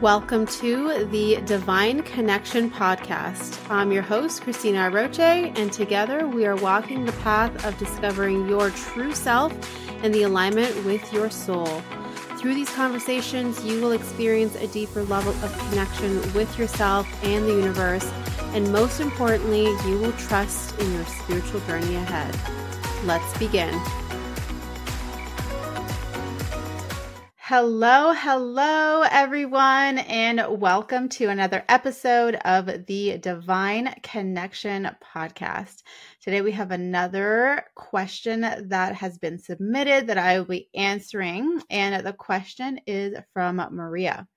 Welcome to the Divine Connection Podcast. I'm your host, Cristina Aroche, and together we are walking the path of discovering your true self and the alignment with your soul. Through these conversations, you will experience a deeper level of connection with yourself and the universe, and most importantly, you will trust in your spiritual journey ahead. Let's begin. Hello, hello, everyone, and welcome to another episode of the Divine Connection podcast. Today, we have another question that has been submitted that I will be answering. And the question is from Maria.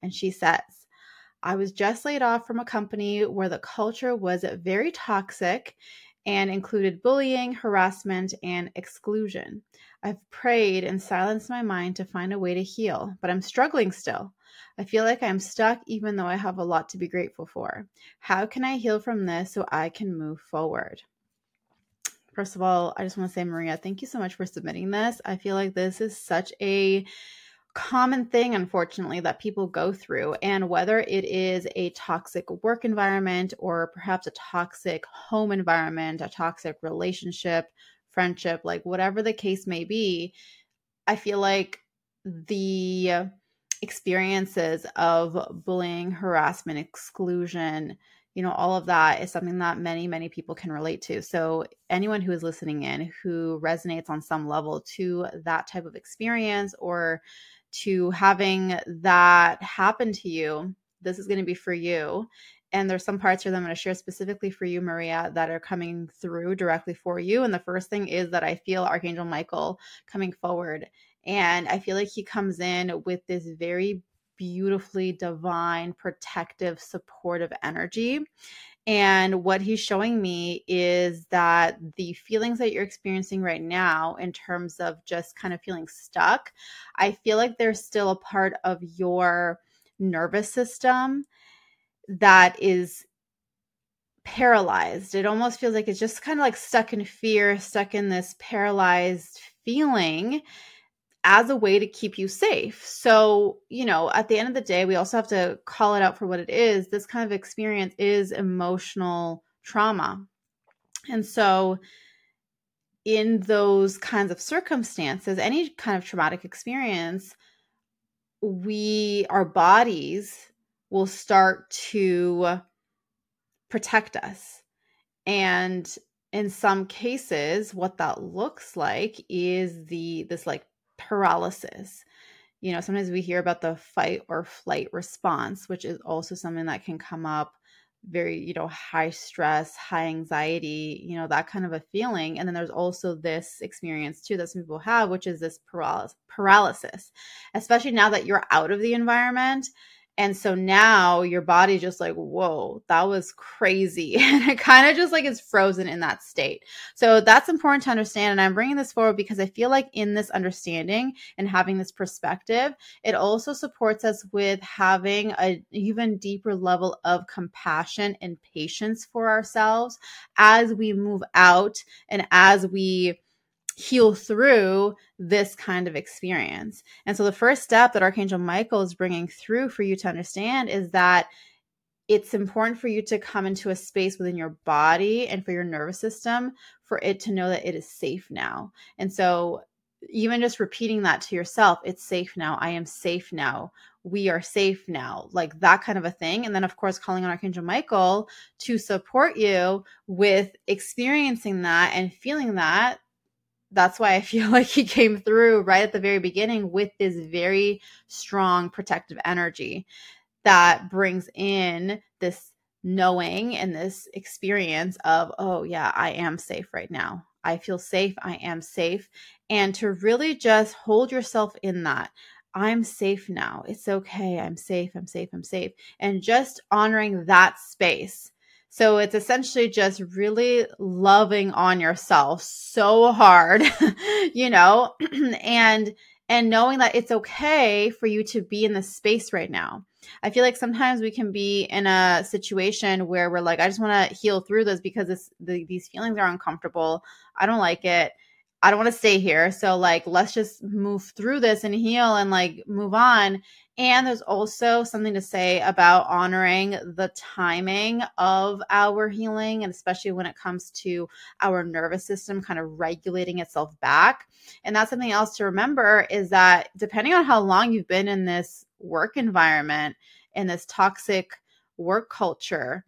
And she says, I was just laid off from a company where the culture was very toxic and included bullying, harassment, and exclusion. I've prayed and silenced my mind to find a way to heal, but I'm struggling still. I feel like I'm stuck even though I have a lot to be grateful for. How can I heal from this so I can move forward? First of all, I just want to say, Maria, thank you so much for submitting this. I feel like this is such a common thing, unfortunately, that people go through. And whether it is a toxic work environment or perhaps a toxic home environment, a toxic relationship, friendship, like whatever the case may be, I feel like the experiences of bullying, harassment, exclusion, you know, all of that is something that many, many people can relate to. So, anyone who is listening in who resonates on some level to that type of experience or to having that happen to you, this is going to be for you and there's some parts of them I'm going to share specifically for you, Maria, that are coming through directly for you. And the first thing is that I feel Archangel Michael coming forward. And I feel like he comes in with this very beautifully divine, protective, supportive energy. And what he's showing me is that the feelings that you're experiencing right now, in terms of just kind of feeling stuck, I feel like there's still a part of your nervous system that is paralyzed. It almost feels like it's just kind of like stuck in fear, stuck in this paralyzed feeling as a way to keep you safe. So, you know, at the end of the day, we also have to call it out for what it is. This kind of experience is emotional trauma. And so, in those kinds of circumstances, any kind of traumatic experience, we, our bodies, will start to protect us. And in some cases, what that looks like is the this like paralysis. You know, sometimes we hear about the fight or flight response, which is also something that can come up very, you know, high stress, high anxiety, you know, that kind of a feeling. And then there's also this experience too that some people have, which is this paralysis, especially now that you're out of the environment and so now your body just like, whoa, that was crazy. And it kind of just like is frozen in that state. So that's important to understand. And I'm bringing this forward because I feel like in this understanding and having this perspective, it also supports us with having an even deeper level of compassion and patience for ourselves as we move out and as we heal through this kind of experience. And so the first step that Archangel Michael is bringing through for you to understand is that it's important for you to come into a space within your body and for your nervous system for it to know that it is safe now. And so even just repeating that to yourself, it's safe now. I am safe now. We are safe now. Like that kind of a thing. And then, of course, calling on Archangel Michael to support you with experiencing that and feeling that that's why I feel like he came through right at the very beginning with this very strong protective energy that brings in this knowing and this experience of, oh, yeah, I am safe right now. I feel safe. I am safe. And to really just hold yourself in that. I'm safe now. It's okay. I'm safe. I'm safe. I'm safe. And just honoring that space so it's essentially just really loving on yourself so hard, you know, and and knowing that it's okay for you to be in this space right now. I feel like sometimes we can be in a situation where we're like, I just want to heal through this because this, the, these feelings are uncomfortable. I don't like it. I don't want to stay here. So like let's just move through this and heal and like move on. And there's also something to say about honoring the timing of our healing, and especially when it comes to our nervous system kind of regulating itself back. And that's something else to remember is that depending on how long you've been in this work environment, in this toxic work culture,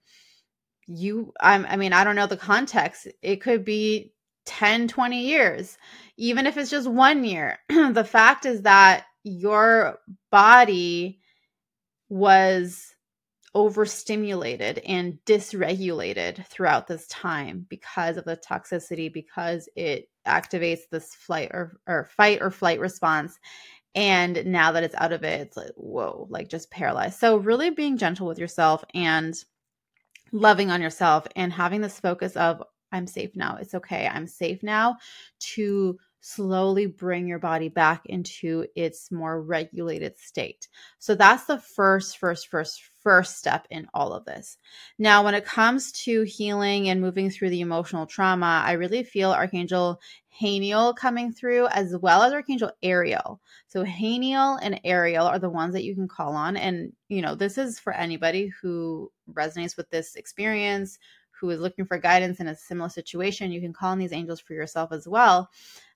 you, I'm, I mean, I don't know the context. It could be 10, 20 years, even if it's just one year. the fact is that your body was overstimulated and dysregulated throughout this time because of the toxicity because it activates this flight or, or fight or flight response. And now that it's out of it it's like whoa like just paralyzed. So really being gentle with yourself and loving on yourself and having this focus of i'm safe now. It's okay. I'm safe now to slowly bring your body back into its more regulated state. So that's the first, first, first, first step in all of this. Now, when it comes to healing and moving through the emotional trauma, I really feel Archangel Haniel coming through as well as Archangel Ariel. So Haniel and Ariel are the ones that you can call on. And, you know, this is for anybody who resonates with this experience, who is looking for guidance in a similar situation. You can call on these angels for yourself as well.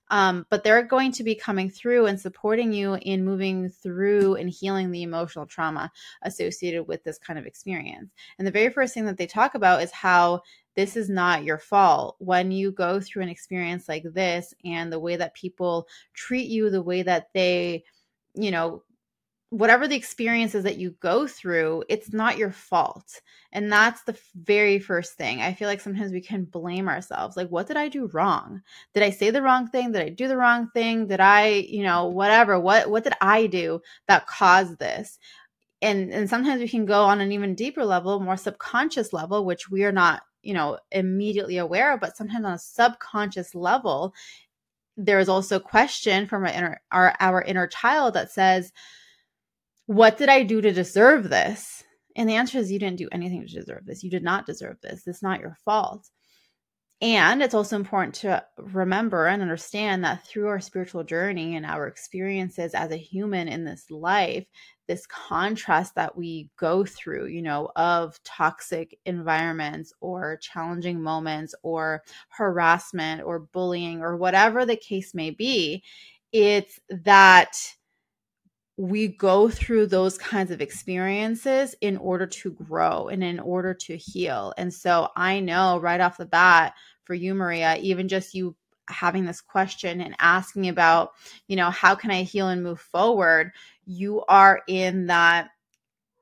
Um, but they're going to be coming through and supporting you in moving through and healing the emotional trauma associated with this kind of experience. And the very first thing that they talk about is how this is not your fault. When you go through an experience like this and the way that people treat you, the way that they, you know, whatever the experiences that you go through, it's not your fault. And that's the very first thing. I feel like sometimes we can blame ourselves. Like, what did I do wrong? Did I say the wrong thing? Did I do the wrong thing? Did I, you know, whatever? What what did I do that caused this? And and sometimes we can go on an even deeper level, more subconscious level, which we are not, you know, immediately aware of, but sometimes on a subconscious level, there is also question from our inner our, our inner child that says, what did I do to deserve this? And the answer is you didn't do anything to deserve this. You did not deserve this. It's not your fault. And it's also important to remember and understand that through our spiritual journey and our experiences as a human in this life, this contrast that we go through, you know, of toxic environments or challenging moments or harassment or bullying or whatever the case may be, it's that we go through those kinds of experiences in order to grow and in order to heal. And so I know right off the bat for you, Maria, even just you having this question and asking about, you know, how can I heal and move forward? You are in that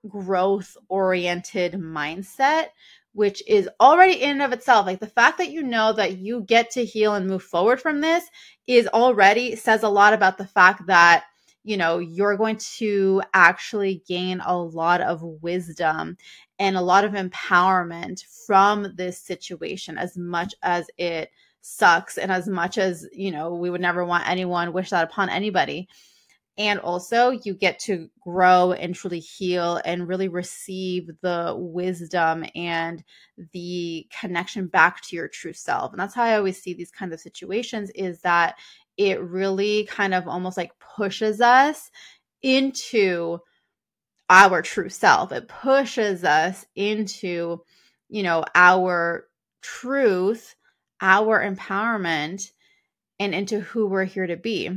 growth oriented mindset which is already in and of itself like the fact that you know that you get to heal and move forward from this is already says a lot about the fact that you know, you're going to actually gain a lot of wisdom and a lot of empowerment from this situation as much as it sucks and as much as, you know, we would never want anyone wish that upon anybody. And also, you get to grow and truly heal and really receive the wisdom and the connection back to your true self. And that's how I always see these kinds of situations is that it really kind of almost like pushes us into our true self. It pushes us into, you know, our truth, our empowerment, and into who we're here to be.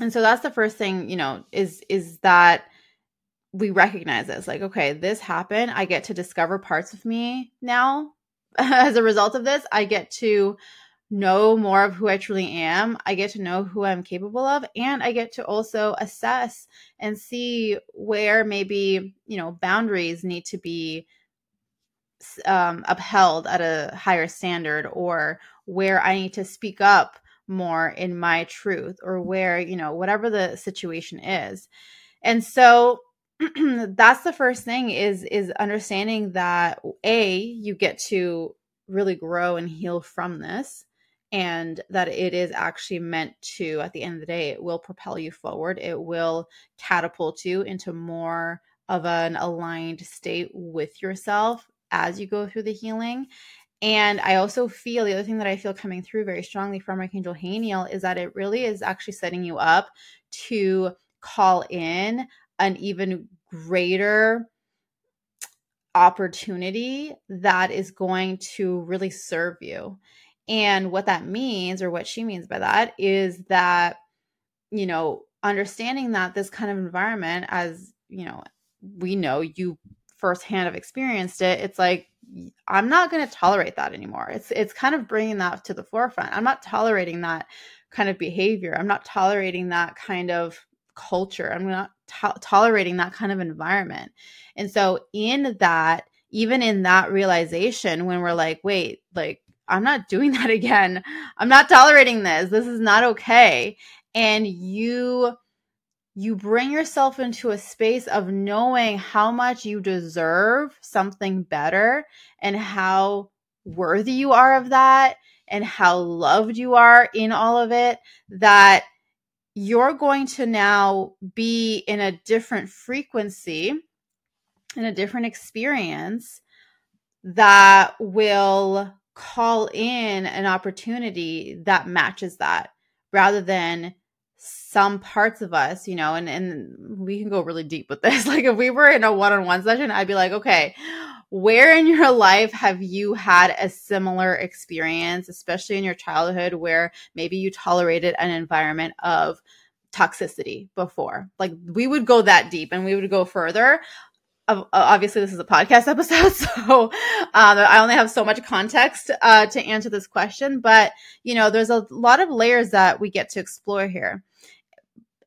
And so that's the first thing, you know, is is that we recognize this like okay this happened i get to discover parts of me now as a result of this i get to know more of who I truly am. I get to know who I'm capable of, and I get to also assess and see where maybe, you know, boundaries need to be um, upheld at a higher standard or where I need to speak up more in my truth or where, you know, whatever the situation is. And so that's the first thing is is understanding that a you get to really grow and heal from this and that it is actually meant to at the end of the day it will propel you forward it will catapult you into more of an aligned state with yourself as you go through the healing And I also feel the other thing that I feel coming through very strongly from Archangel Haniel is that it really is actually setting you up to call in an even greater opportunity that is going to really serve you. And what that means, or what she means by that, is that, you know, understanding that this kind of environment, as you know, we know you firsthand have experienced it, it's like I'm not going to tolerate that anymore. It's it's kind of bringing that to the forefront. I'm not tolerating that kind of behavior. I'm not tolerating that kind of culture. I'm not to- tolerating that kind of environment. And so in that, even in that realization when we're like, wait, like I'm not doing that again. I'm not tolerating this. This is not okay. And you you bring yourself into a space of knowing how much you deserve something better and how worthy you are of that and how loved you are in all of it that you're going to now be in a different frequency in a different experience that will call in an opportunity that matches that rather than some parts of us, you know, and and we can go really deep with this. Like if we were in a one-on-one session, I'd be like, okay, where in your life have you had a similar experience, especially in your childhood where maybe you tolerated an environment of toxicity before? Like we would go that deep and we would go further obviously this is a podcast episode so um, i only have so much context uh, to answer this question but you know there's a lot of layers that we get to explore here.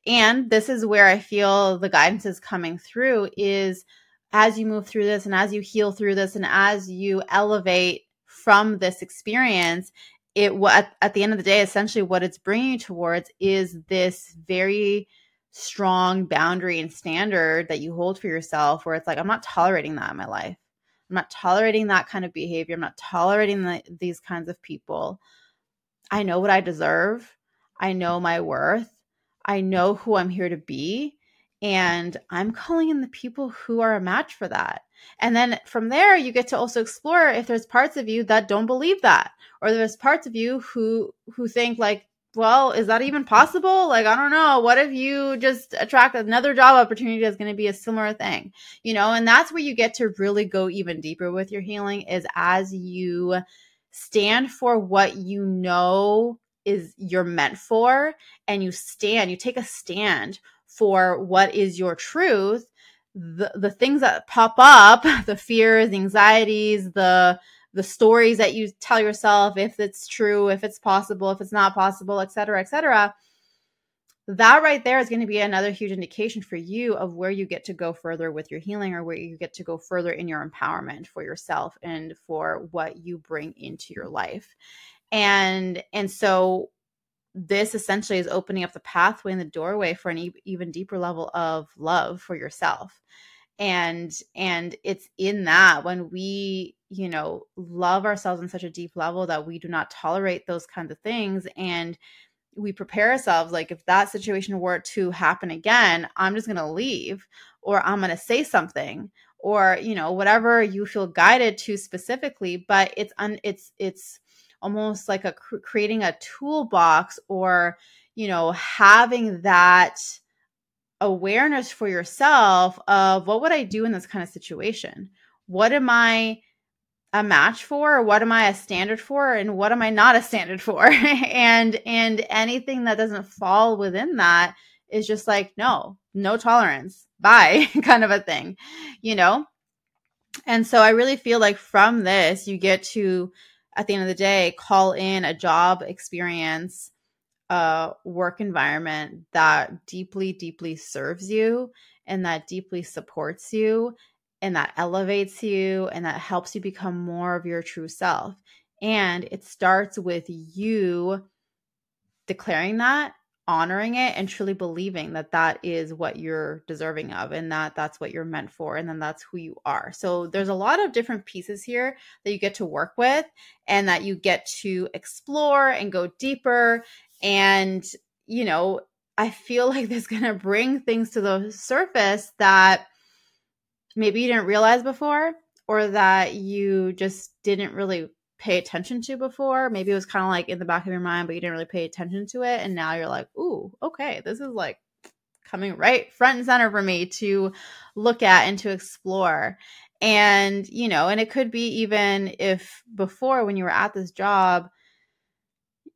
And this is where i feel the guidance is coming through is as you move through this and as you heal through this and as you elevate from this experience it what at the end of the day essentially what it's bringing you towards is this very strong boundary and standard that you hold for yourself where it's like i'm not tolerating that in my life. I'm not tolerating that kind of behavior. I'm not tolerating the, these kinds of people. I know what i deserve. I know my worth. I know who I'm here to be. And I'm calling in the people who are a match for that. And then from there, you get to also explore if there's parts of you that don't believe that, or there's parts of you who who think like, well, is that even possible? Like, I don't know. What if you just attract another job opportunity that's going to be a similar thing? You know, and that's where you get to really go even deeper with your healing is as you stand for what you know is you're meant for and you stand you take a stand for what is your truth the the things that pop up the fears the anxieties the the stories that you tell yourself if it's true if it's possible if it's not possible etc cetera, etc cetera, that right there is going to be another huge indication for you of where you get to go further with your healing or where you get to go further in your empowerment for yourself and for what you bring into your life. And and so this essentially is opening up the pathway and the doorway for an e- even deeper level of love for yourself and and it's in that when we you know love ourselves on such a deep level that we do not tolerate those kinds of things and we prepare ourselves like if that situation were to happen again i'm just going to leave or i'm going to say something or you know whatever you feel guided to specifically but it's un it's it's almost like a creating a toolbox or you know having that awareness for yourself of what would I do in this kind of situation? What am I a match for? what am I a standard for? And what am I not a standard for? and and anything that doesn't fall within that is just like no, no tolerance. Bye kind of a thing, you know? And so I really feel like from this you get to at the end of the day call in a job experience a work environment that deeply deeply serves you and that deeply supports you and that elevates you and that helps you become more of your true self and it starts with you declaring that honoring it and truly believing that that is what you're deserving of and that that's what you're meant for and then that's who you are. So there's a lot of different pieces here that you get to work with and that you get to explore and go deeper and you know, I feel like this going to bring things to the surface that maybe you didn't realize before or that you just didn't really pay attention to before. Maybe it was kind of like in the back of your mind, but you didn't really pay attention to it. And now you're like, ooh, okay, this is like coming right front and center for me to look at and to explore. And, you know, and it could be even if before when you were at this job,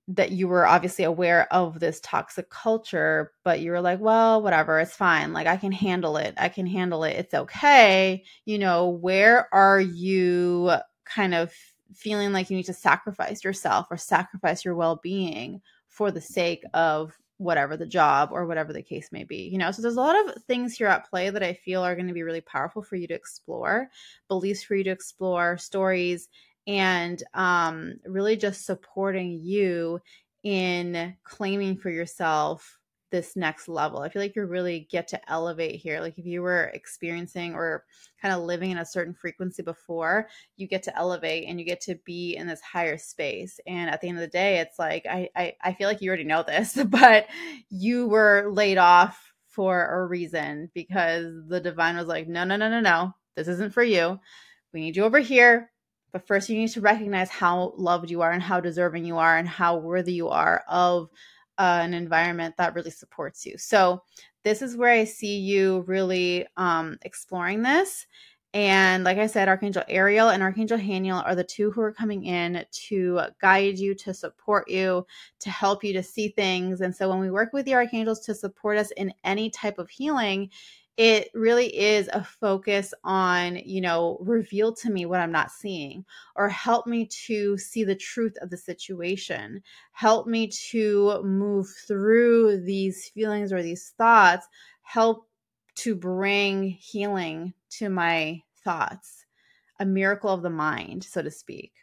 that you were obviously aware of this toxic culture, but you were like, well, whatever, it's fine. Like, I can handle it. I can handle it. It's okay. You know, where are you kind of feeling like you need to sacrifice yourself or sacrifice your well being for the sake of whatever the job or whatever the case may be you know so there's a lot of things here at play that i feel are going to be really powerful for you to explore beliefs for you to explore stories and um, really just supporting you in claiming for yourself this next level. I feel like you really get to elevate here. Like if you were experiencing or kind of living in a certain frequency before, you get to elevate and you get to be in this higher space. And at the end of the day, it's like I I, I feel like you already know this, but you were laid off for a reason because the divine was like, no, no, no, no, no. This isn't for you. We need you over here. But first, you need to recognize how loved you are and how deserving you are and how worthy you are of uh, an environment that really supports you. So, this is where I see you really um, exploring this. And like I said, Archangel Ariel and Archangel Haniel are the two who are coming in to guide you, to support you, to help you to see things. And so when we work with the archangels to support us in any type of healing, it really is a focus on, you know, reveal to me what I'm not seeing or help me to see the truth of the situation. Help me to move through these feelings or these thoughts. Help to bring healing to my thoughts, a miracle of the mind, so to speak.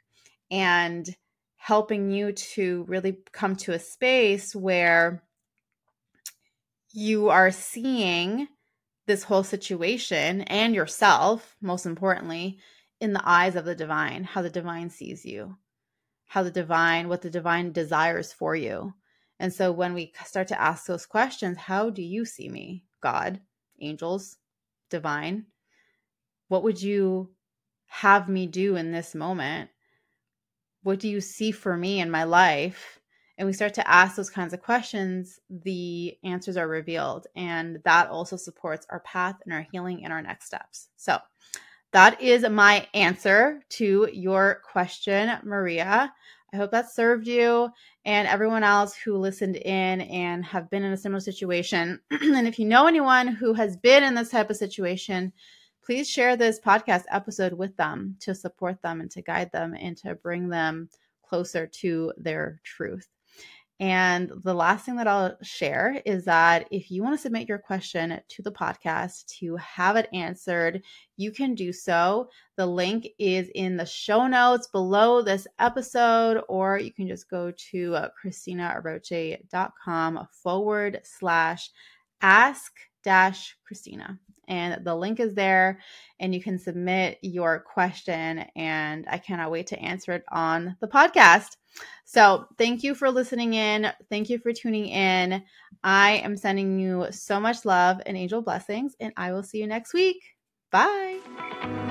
And helping you to really come to a space where you are seeing this whole situation and yourself, most importantly, in the eyes of the divine, how the divine sees you, how the divine, what the divine desires for you. And so when we start to ask those questions, how do you see me? God, angels, divine, what would you have me do in this moment? What do you see for me in my life? and we start to ask those kinds of questions, the answers are revealed. And that also supports our path and our healing and our next steps. So, that is my answer to your question, Maria. I hope that served you and everyone else who listened in and have been in a similar situation. and if you know anyone who has been in this type of situation, please share this podcast episode with them to support them and to guide them and to bring them closer to their truth. And the last thing that I'll share is that if you want to submit your question to the podcast to have it answered, you can do so. The link is in the show notes below this episode, or you can just go to uh, cristinaaroche.com forward slash ask dash Cristina and the link is there and you can submit your question and I cannot wait to answer it on the podcast. So, thank you for listening in. Thank you for tuning in. I am sending you so much love and angel blessings and I will see you next week. Bye.